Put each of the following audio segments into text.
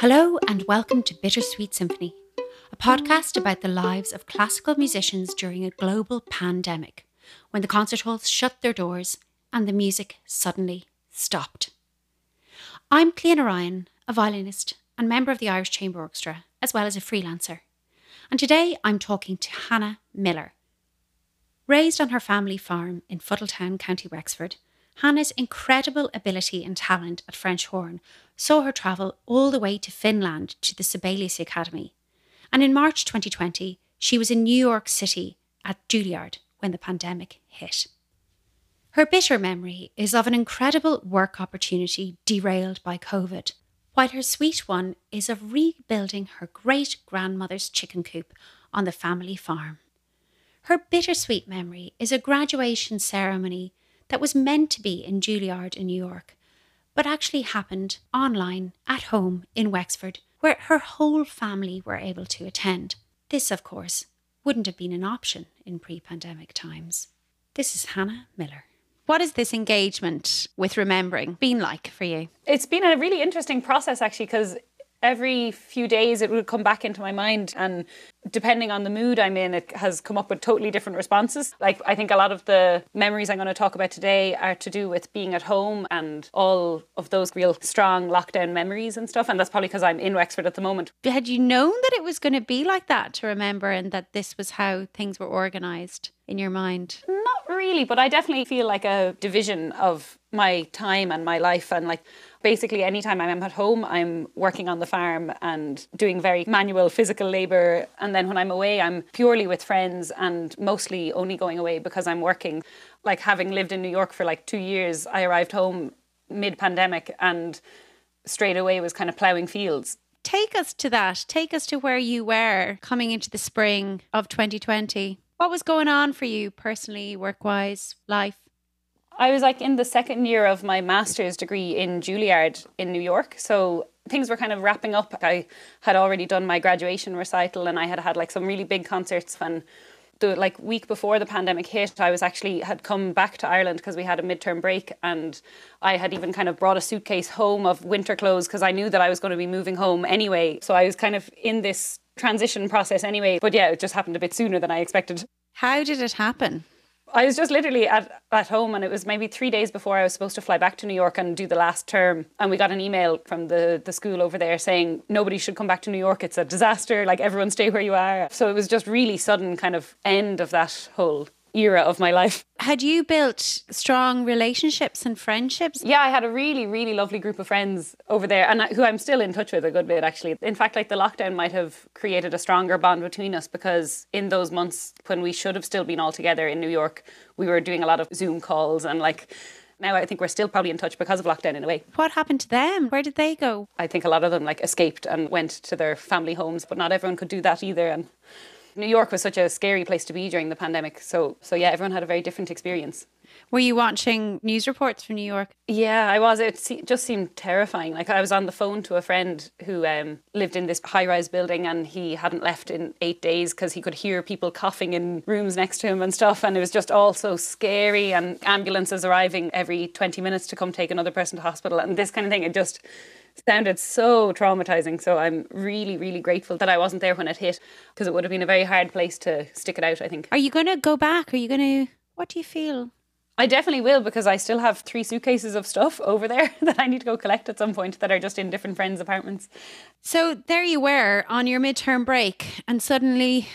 Hello, and welcome to Bittersweet Symphony, a podcast about the lives of classical musicians during a global pandemic when the concert halls shut their doors and the music suddenly stopped. I'm Cliodhna Ryan, a violinist and member of the Irish Chamber Orchestra, as well as a freelancer. And today I'm talking to Hannah Miller. Raised on her family farm in Fuddletown, County Wexford, Hannah's incredible ability and talent at French horn saw her travel all the way to Finland to the Sibelius Academy. And in March 2020, she was in New York City at Juilliard when the pandemic hit. Her bitter memory is of an incredible work opportunity derailed by COVID, while her sweet one is of rebuilding her great grandmother's chicken coop on the family farm. Her bittersweet memory is a graduation ceremony that was meant to be in Juilliard in New York, but actually happened online at home in Wexford, where her whole family were able to attend. This, of course, wouldn't have been an option in pre pandemic times. This is Hannah Miller. What has this engagement with remembering been like for you? It's been a really interesting process actually because every few days it would come back into my mind and depending on the mood I'm in it has come up with totally different responses. Like I think a lot of the memories I'm going to talk about today are to do with being at home and all of those real strong lockdown memories and stuff and that's probably because I'm in Wexford at the moment. Had you known that it was going to be like that to remember and that this was how things were organized in your mind? Not really but I definitely feel like a division of my time and my life and like basically anytime I'm at home, I'm working on the farm and doing very manual physical labor. And then when I'm away, I'm purely with friends and mostly only going away because I'm working. Like having lived in New York for like two years, I arrived home mid pandemic and straight away was kind of ploughing fields. Take us to that. Take us to where you were coming into the spring of 2020. What was going on for you personally, work wise, life? I was like in the second year of my master's degree in Juilliard in New York. So things were kind of wrapping up. I had already done my graduation recital and I had had like some really big concerts and the like week before the pandemic hit I was actually had come back to Ireland because we had a midterm break and I had even kind of brought a suitcase home of winter clothes because I knew that I was going to be moving home anyway. So I was kind of in this transition process anyway. But yeah, it just happened a bit sooner than I expected. How did it happen? I was just literally at, at home and it was maybe three days before I was supposed to fly back to New York and do the last term. And we got an email from the, the school over there saying nobody should come back to New York. It's a disaster. Like everyone stay where you are. So it was just really sudden kind of end of that whole era of my life. Had you built strong relationships and friendships? Yeah, I had a really, really lovely group of friends over there and who I'm still in touch with a good bit actually. In fact, like the lockdown might have created a stronger bond between us because in those months when we should have still been all together in New York, we were doing a lot of Zoom calls and like now I think we're still probably in touch because of lockdown in a way. What happened to them? Where did they go? I think a lot of them like escaped and went to their family homes, but not everyone could do that either and New York was such a scary place to be during the pandemic. So, so yeah, everyone had a very different experience. Were you watching news reports from New York? Yeah, I was. It just seemed terrifying. Like I was on the phone to a friend who um, lived in this high-rise building, and he hadn't left in eight days because he could hear people coughing in rooms next to him and stuff. And it was just all so scary. And ambulances arriving every twenty minutes to come take another person to hospital, and this kind of thing. It just sounded so traumatizing. So I'm really, really grateful that I wasn't there when it hit because it would have been a very hard place to stick it out, I think. Are you going to go back? Are you going to, what do you feel? I definitely will because I still have three suitcases of stuff over there that I need to go collect at some point that are just in different friends' apartments. So there you were on your midterm break, and suddenly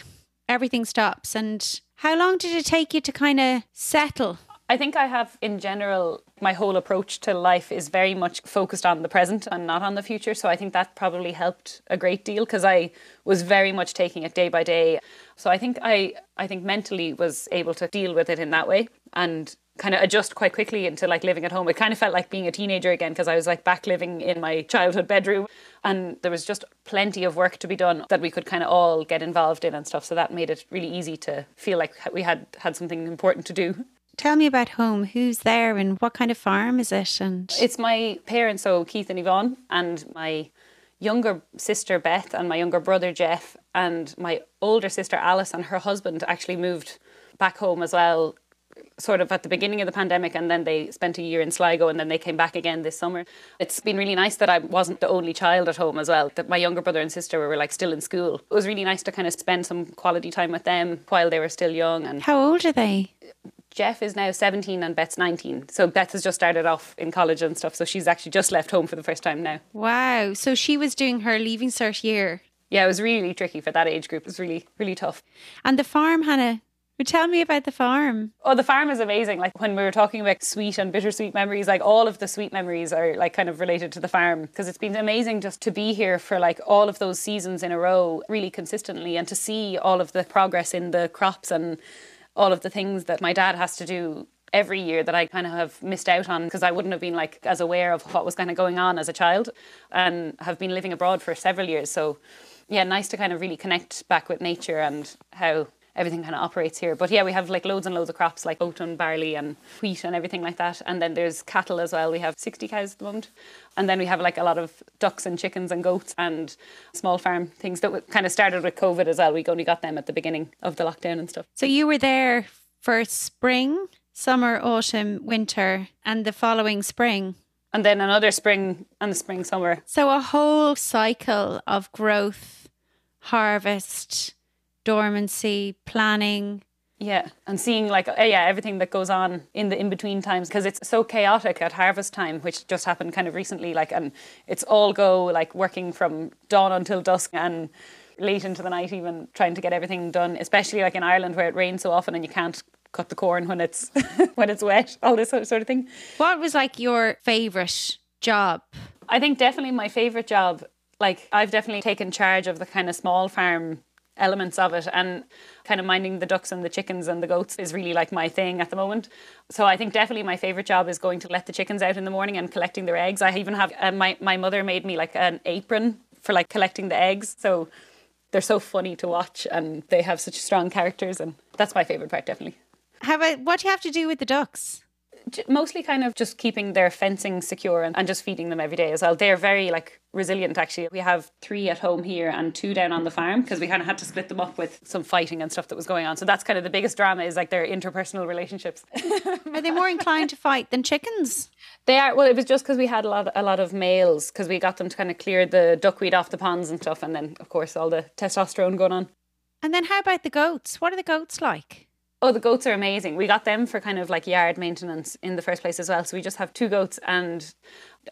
everything stops. And how long did it take you to kind of settle? I think I have, in general, my whole approach to life is very much focused on the present and not on the future. So I think that probably helped a great deal because I was very much taking it day by day. So I think I, I think mentally was able to deal with it in that way and kind of adjust quite quickly into like living at home. It kind of felt like being a teenager again because I was like back living in my childhood bedroom and there was just plenty of work to be done that we could kind of all get involved in and stuff. So that made it really easy to feel like we had had something important to do. Tell me about home. Who's there and what kind of farm is it? And it's my parents, so Keith and Yvonne, and my younger sister Beth and my younger brother Jeff and my older sister Alice and her husband actually moved back home as well sort of at the beginning of the pandemic and then they spent a year in Sligo and then they came back again this summer. It's been really nice that I wasn't the only child at home as well, that my younger brother and sister were like still in school. It was really nice to kind of spend some quality time with them while they were still young and How old are they? Jeff is now 17 and Beth's 19. So Beth has just started off in college and stuff. So she's actually just left home for the first time now. Wow. So she was doing her leaving cert year. Yeah, it was really tricky for that age group. It was really, really tough. And the farm, Hannah, tell me about the farm. Oh, the farm is amazing. Like when we were talking about sweet and bittersweet memories, like all of the sweet memories are like kind of related to the farm because it's been amazing just to be here for like all of those seasons in a row really consistently and to see all of the progress in the crops and all of the things that my dad has to do every year that I kind of have missed out on because I wouldn't have been like as aware of what was kind of going on as a child and have been living abroad for several years. So yeah, nice to kind of really connect back with nature and how everything kind of operates here. But yeah, we have like loads and loads of crops like oat and barley and wheat and everything like that. And then there's cattle as well. We have 60 cows at the moment. And then we have like a lot of ducks and chickens and goats and small farm things that kind of started with COVID as well. We only got them at the beginning of the lockdown and stuff. So you were there for spring, summer, autumn, winter, and the following spring. And then another spring and the spring, summer. So a whole cycle of growth, harvest, dormancy, planning. Yeah, and seeing like uh, yeah everything that goes on in the in between times because it's so chaotic at harvest time, which just happened kind of recently. Like, and it's all go like working from dawn until dusk and late into the night, even trying to get everything done. Especially like in Ireland where it rains so often and you can't cut the corn when it's when it's wet. All this sort of thing. What was like your favorite job? I think definitely my favorite job. Like I've definitely taken charge of the kind of small farm elements of it and kind of minding the ducks and the chickens and the goats is really like my thing at the moment. So i think definitely my favorite job is going to let the chickens out in the morning and collecting their eggs. I even have uh, my, my mother made me like an apron for like collecting the eggs. So they're so funny to watch and they have such strong characters and that's my favorite part definitely. How about what do you have to do with the ducks? Mostly kind of just keeping their fencing secure and, and just feeding them every day as well. They're very like resilient actually. We have three at home here and two down on the farm because we kind of had to split them up with some fighting and stuff that was going on. So that's kind of the biggest drama is like their interpersonal relationships. Are they more inclined to fight than chickens? they are well. It was just because we had a lot a lot of males because we got them to kind of clear the duckweed off the ponds and stuff, and then of course all the testosterone going on. And then how about the goats? What are the goats like? Oh, the goats are amazing. We got them for kind of like yard maintenance in the first place as well. So we just have two goats and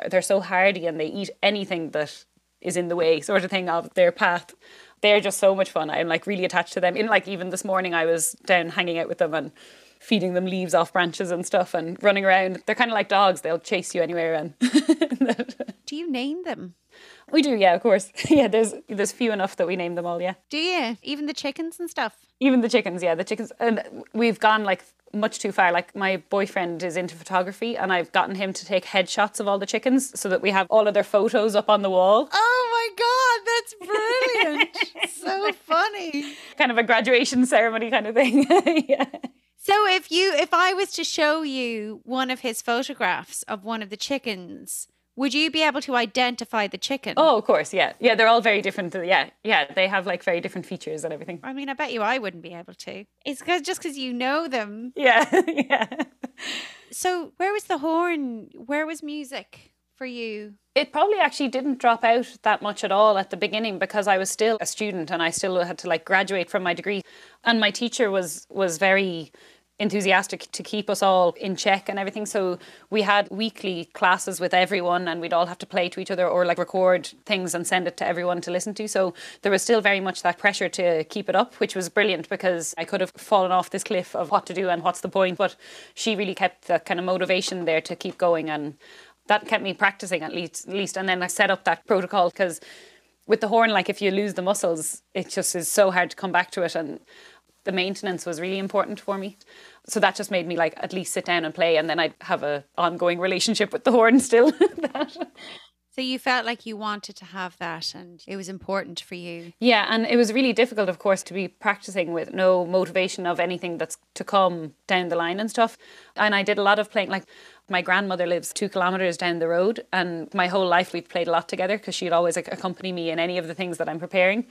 they're so hardy and they eat anything that is in the way, sort of thing, of their path. They're just so much fun. I'm like really attached to them. In like even this morning, I was down hanging out with them and feeding them leaves off branches and stuff and running around. They're kind of like dogs. They'll chase you anywhere and Do you name them? We do, yeah, of course. Yeah, there's there's few enough that we name them all, yeah. Do you? Even the chickens and stuff? Even the chickens, yeah, the chickens. And we've gone like much too far. Like my boyfriend is into photography, and I've gotten him to take headshots of all the chickens so that we have all of their photos up on the wall. Oh my God, that's brilliant. so funny. Kind of a graduation ceremony kind of thing. yeah. So if you if I was to show you one of his photographs of one of the chickens, would you be able to identify the chicken? Oh, of course, yeah, yeah. They're all very different. Yeah, yeah. They have like very different features and everything. I mean, I bet you I wouldn't be able to. It's cause, just because you know them. Yeah, yeah. So, where was the horn? Where was music for you? It probably actually didn't drop out that much at all at the beginning because I was still a student and I still had to like graduate from my degree. And my teacher was was very enthusiastic to keep us all in check and everything. So we had weekly classes with everyone and we'd all have to play to each other or like record things and send it to everyone to listen to. So there was still very much that pressure to keep it up, which was brilliant because I could have fallen off this cliff of what to do and what's the point. But she really kept that kind of motivation there to keep going and that kept me practicing at least at least and then I set up that protocol because with the horn like if you lose the muscles it just is so hard to come back to it and the maintenance was really important for me so that just made me like at least sit down and play and then I'd have a ongoing relationship with the horn still So you felt like you wanted to have that and it was important for you. yeah and it was really difficult of course to be practicing with no motivation of anything that's to come down the line and stuff and I did a lot of playing like my grandmother lives two kilometers down the road and my whole life we've played a lot together because she'd always like, accompany me in any of the things that I'm preparing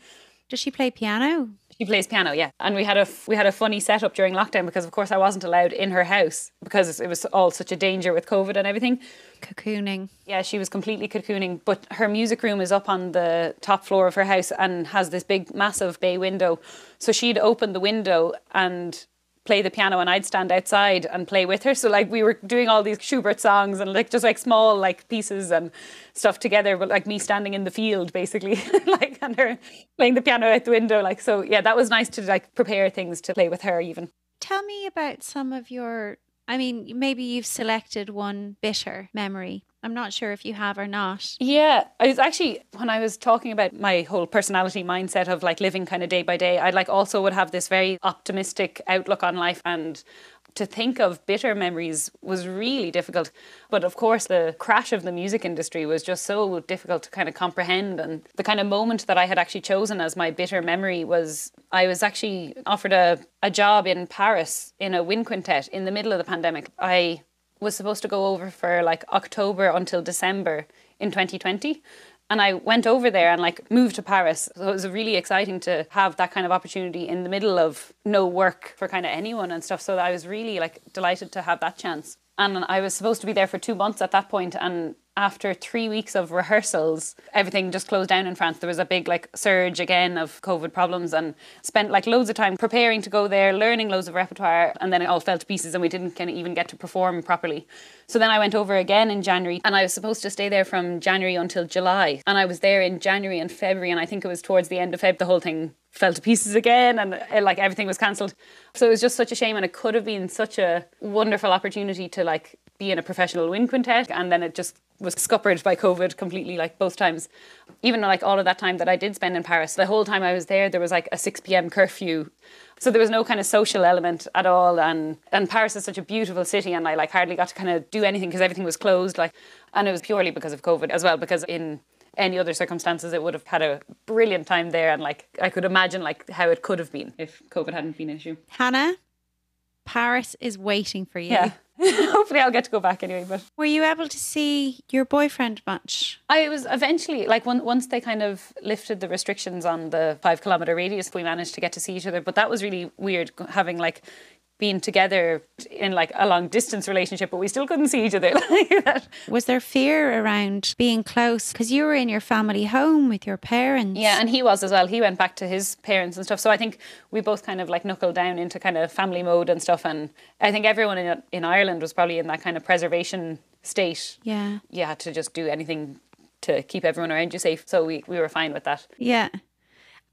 Does she play piano? She plays piano, yeah. And we had a we had a funny setup during lockdown because of course I wasn't allowed in her house because it was all such a danger with COVID and everything. Cocooning. Yeah, she was completely cocooning, but her music room is up on the top floor of her house and has this big massive bay window. So she'd open the window and play the piano and I'd stand outside and play with her. So like we were doing all these Schubert songs and like just like small like pieces and stuff together, but like me standing in the field basically, like and her playing the piano out the window. Like so yeah, that was nice to like prepare things to play with her even. Tell me about some of your I mean, maybe you've selected one bitter memory. I'm not sure if you have or not. Yeah, I was actually when I was talking about my whole personality mindset of like living kind of day by day, I like also would have this very optimistic outlook on life and to think of bitter memories was really difficult. But of course, the crash of the music industry was just so difficult to kind of comprehend. And the kind of moment that I had actually chosen as my bitter memory was I was actually offered a, a job in Paris in a wind quintet in the middle of the pandemic. I was supposed to go over for like October until December in 2020 and I went over there and like moved to Paris. So it was really exciting to have that kind of opportunity in the middle of no work for kind of anyone and stuff. So I was really like delighted to have that chance. And I was supposed to be there for two months at that point, and after three weeks of rehearsals, everything just closed down in France. There was a big like surge again of COVID problems and spent like loads of time preparing to go there, learning loads of repertoire, and then it all fell to pieces and we didn't kind of even get to perform properly. So then I went over again in January and I was supposed to stay there from January until July. And I was there in January and February and I think it was towards the end of Feb the whole thing fell to pieces again and uh, like everything was cancelled. So it was just such a shame and it could have been such a wonderful opportunity to like be in a professional wind quintet and then it just was scuppered by COVID completely, like both times. Even like all of that time that I did spend in Paris, the whole time I was there, there was like a 6 p.m. curfew. So there was no kind of social element at all. And, and Paris is such a beautiful city, and I like hardly got to kind of do anything because everything was closed. Like, and it was purely because of COVID as well, because in any other circumstances, it would have had a brilliant time there. And like, I could imagine like how it could have been if COVID hadn't been an issue. Hannah, Paris is waiting for you. Yeah. Hopefully, I'll get to go back anyway. But were you able to see your boyfriend much? I was eventually like once they kind of lifted the restrictions on the five kilometer radius, we managed to get to see each other. But that was really weird having like been together in like a long distance relationship, but we still couldn't see each other. Like that. Was there fear around being close? Because you were in your family home with your parents. Yeah, and he was as well. He went back to his parents and stuff. So I think we both kind of like knuckled down into kind of family mode and stuff. And I think everyone in, in Ireland was probably in that kind of preservation state. Yeah. You had to just do anything to keep everyone around you safe. So we, we were fine with that. Yeah.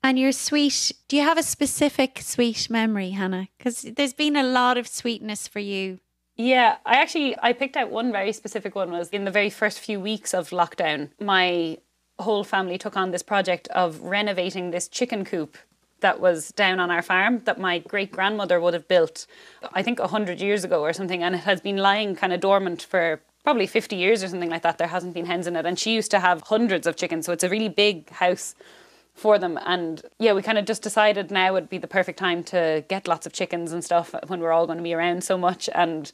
And your sweet, do you have a specific sweet memory, Hannah? Because there's been a lot of sweetness for you. Yeah, I actually I picked out one very specific one was in the very first few weeks of lockdown. My whole family took on this project of renovating this chicken coop that was down on our farm that my great grandmother would have built, I think 100 years ago or something, and it has been lying kind of dormant for probably 50 years or something like that. There hasn't been hens in it, and she used to have hundreds of chickens, so it's a really big house for them. And yeah, we kind of just decided now would be the perfect time to get lots of chickens and stuff when we're all going to be around so much. And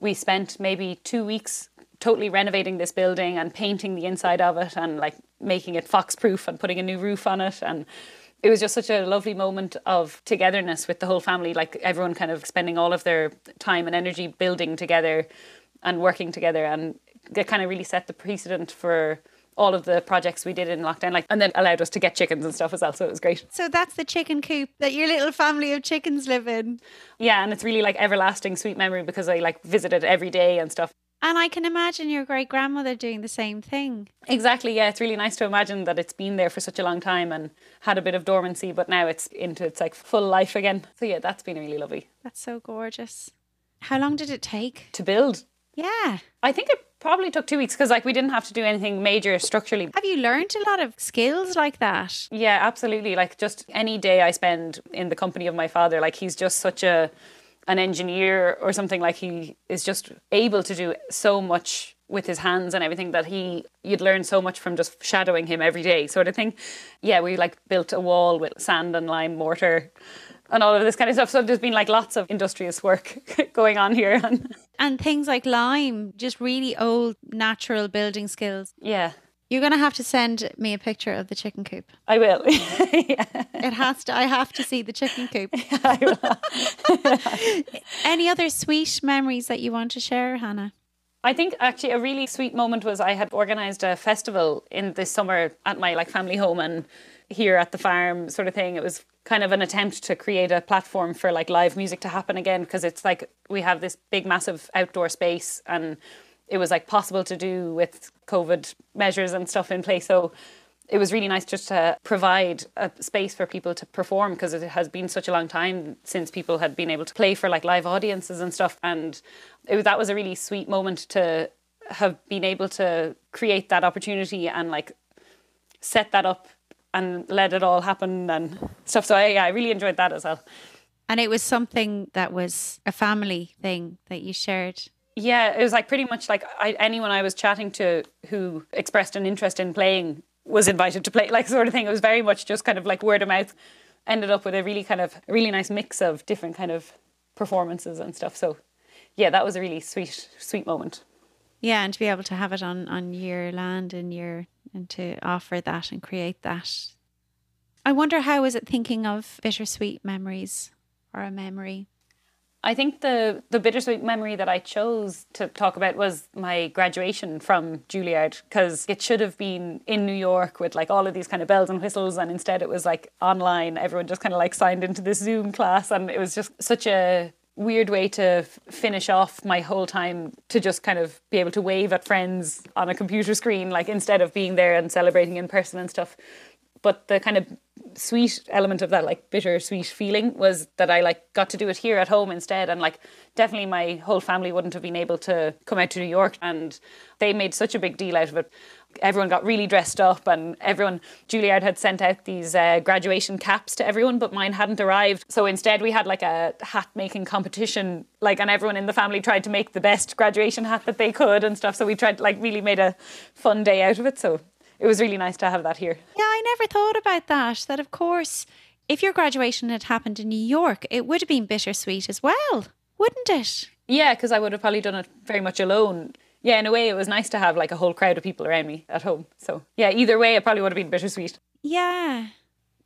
we spent maybe two weeks totally renovating this building and painting the inside of it and like making it fox proof and putting a new roof on it. And it was just such a lovely moment of togetherness with the whole family, like everyone kind of spending all of their time and energy building together and working together. And it kind of really set the precedent for all of the projects we did in lockdown, like, and then allowed us to get chickens and stuff as well. So it was great. So that's the chicken coop that your little family of chickens live in. Yeah, and it's really like everlasting sweet memory because I like visited every day and stuff. And I can imagine your great grandmother doing the same thing. Exactly, yeah. It's really nice to imagine that it's been there for such a long time and had a bit of dormancy, but now it's into its like full life again. So yeah, that's been really lovely. That's so gorgeous. How long did it take? To build. Yeah. I think it probably took two weeks because like we didn't have to do anything major structurally. Have you learned a lot of skills like that? Yeah, absolutely. Like just any day I spend in the company of my father, like he's just such a an engineer or something like he is just able to do so much with his hands and everything that he you'd learn so much from just shadowing him every day sort of thing. Yeah, we like built a wall with sand and lime mortar and all of this kind of stuff. So there's been like lots of industrious work going on here. and things like lime, just really old natural building skills. Yeah. You're going to have to send me a picture of the chicken coop. I will. yeah. It has to. I have to see the chicken coop. Any other sweet memories that you want to share, Hannah? I think actually a really sweet moment was I had organised a festival in this summer at my like family home and here at the farm sort of thing. It was kind of an attempt to create a platform for like live music to happen again because it's like we have this big massive outdoor space and it was like possible to do with COVID measures and stuff in place. So it was really nice just to provide a space for people to perform because it has been such a long time since people had been able to play for like live audiences and stuff. And was, that was a really sweet moment to have been able to create that opportunity and like set that up and let it all happen and stuff. So I, yeah, I really enjoyed that as well. And it was something that was a family thing that you shared. Yeah, it was like pretty much like I, anyone I was chatting to who expressed an interest in playing was invited to play, like sort of thing. It was very much just kind of like word of mouth. Ended up with a really kind of a really nice mix of different kind of performances and stuff. So, yeah, that was a really sweet, sweet moment. Yeah, and to be able to have it on on your land and your and to offer that and create that. I wonder how is it thinking of bittersweet memories or a memory? I think the the bittersweet memory that I chose to talk about was my graduation from Juilliard because it should have been in New York with like all of these kind of bells and whistles and instead it was like online everyone just kind of like signed into this Zoom class and it was just such a weird way to finish off my whole time to just kind of be able to wave at friends on a computer screen like instead of being there and celebrating in person and stuff but the kind of sweet element of that like bitter sweet feeling was that I like got to do it here at home instead. And like definitely my whole family wouldn't have been able to come out to New York. And they made such a big deal out of it. Everyone got really dressed up and everyone Juilliard had sent out these uh, graduation caps to everyone but mine hadn't arrived. So instead we had like a hat making competition like and everyone in the family tried to make the best graduation hat that they could and stuff. So we tried like really made a fun day out of it. So it was really nice to have that here. Yeah, I never thought about that. That, of course, if your graduation had happened in New York, it would have been bittersweet as well, wouldn't it? Yeah, because I would have probably done it very much alone. Yeah, in a way, it was nice to have like a whole crowd of people around me at home. So, yeah, either way, it probably would have been bittersweet. Yeah.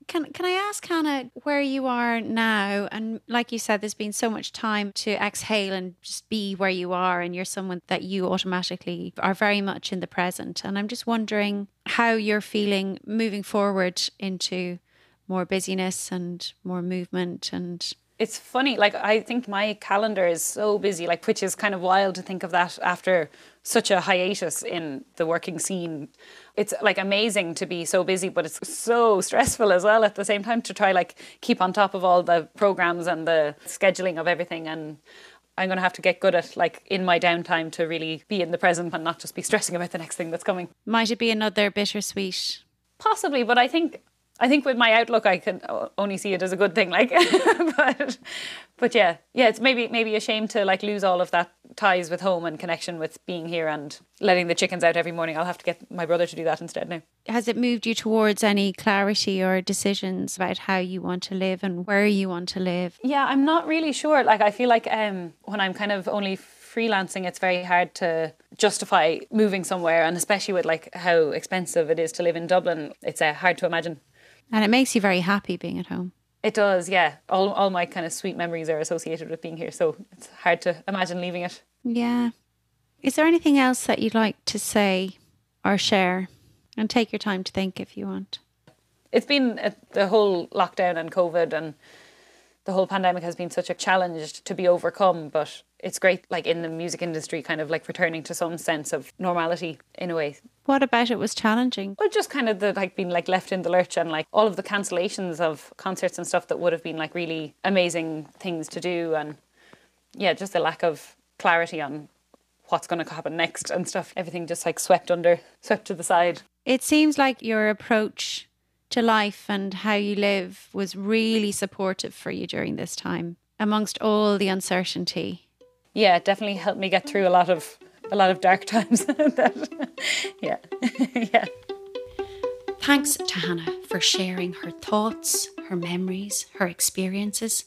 Can can I ask Hannah where you are now? And like you said, there's been so much time to exhale and just be where you are, and you're someone that you automatically are very much in the present. And I'm just wondering how you're feeling moving forward into more busyness and more movement and it's funny like i think my calendar is so busy like which is kind of wild to think of that after such a hiatus in the working scene it's like amazing to be so busy but it's so stressful as well at the same time to try like keep on top of all the programs and the scheduling of everything and I'm going to have to get good at like in my downtime to really be in the present and not just be stressing about the next thing that's coming. Might it be another bittersweet? Possibly, but I think I think with my outlook, I can only see it as a good thing. Like, but, but yeah, yeah, it's maybe maybe a shame to like lose all of that ties with home and connection with being here and letting the chickens out every morning. I'll have to get my brother to do that instead now. Has it moved you towards any clarity or decisions about how you want to live and where you want to live? Yeah, I'm not really sure. Like, I feel like um, when I'm kind of only freelancing, it's very hard to justify moving somewhere, and especially with like how expensive it is to live in Dublin, it's uh, hard to imagine. And it makes you very happy being at home. It does, yeah. All all my kind of sweet memories are associated with being here, so it's hard to imagine leaving it. Yeah. Is there anything else that you'd like to say or share? And take your time to think if you want. It's been a, the whole lockdown and COVID and the whole pandemic has been such a challenge to be overcome, but it's great, like in the music industry, kind of like returning to some sense of normality in a way. What about it was challenging? Well, just kind of the like being like left in the lurch and like all of the cancellations of concerts and stuff that would have been like really amazing things to do, and yeah, just the lack of clarity on what's going to happen next and stuff. Everything just like swept under, swept to the side. It seems like your approach to life and how you live was really supportive for you during this time amongst all the uncertainty yeah, it definitely helped me get through a lot of a lot of dark times. that, yeah, yeah. Thanks to Hannah for sharing her thoughts, her memories, her experiences.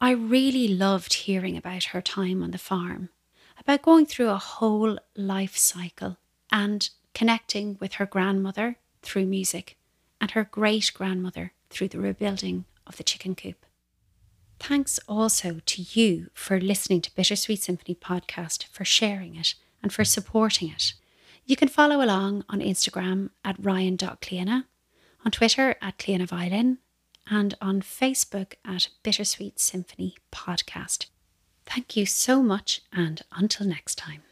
I really loved hearing about her time on the farm, about going through a whole life cycle and connecting with her grandmother through music and her great grandmother through the rebuilding of the chicken coop. Thanks also to you for listening to Bittersweet Symphony podcast, for sharing it, and for supporting it. You can follow along on Instagram at ryan.cleana, on Twitter at Cleana Violin, and on Facebook at Bittersweet Symphony Podcast. Thank you so much, and until next time.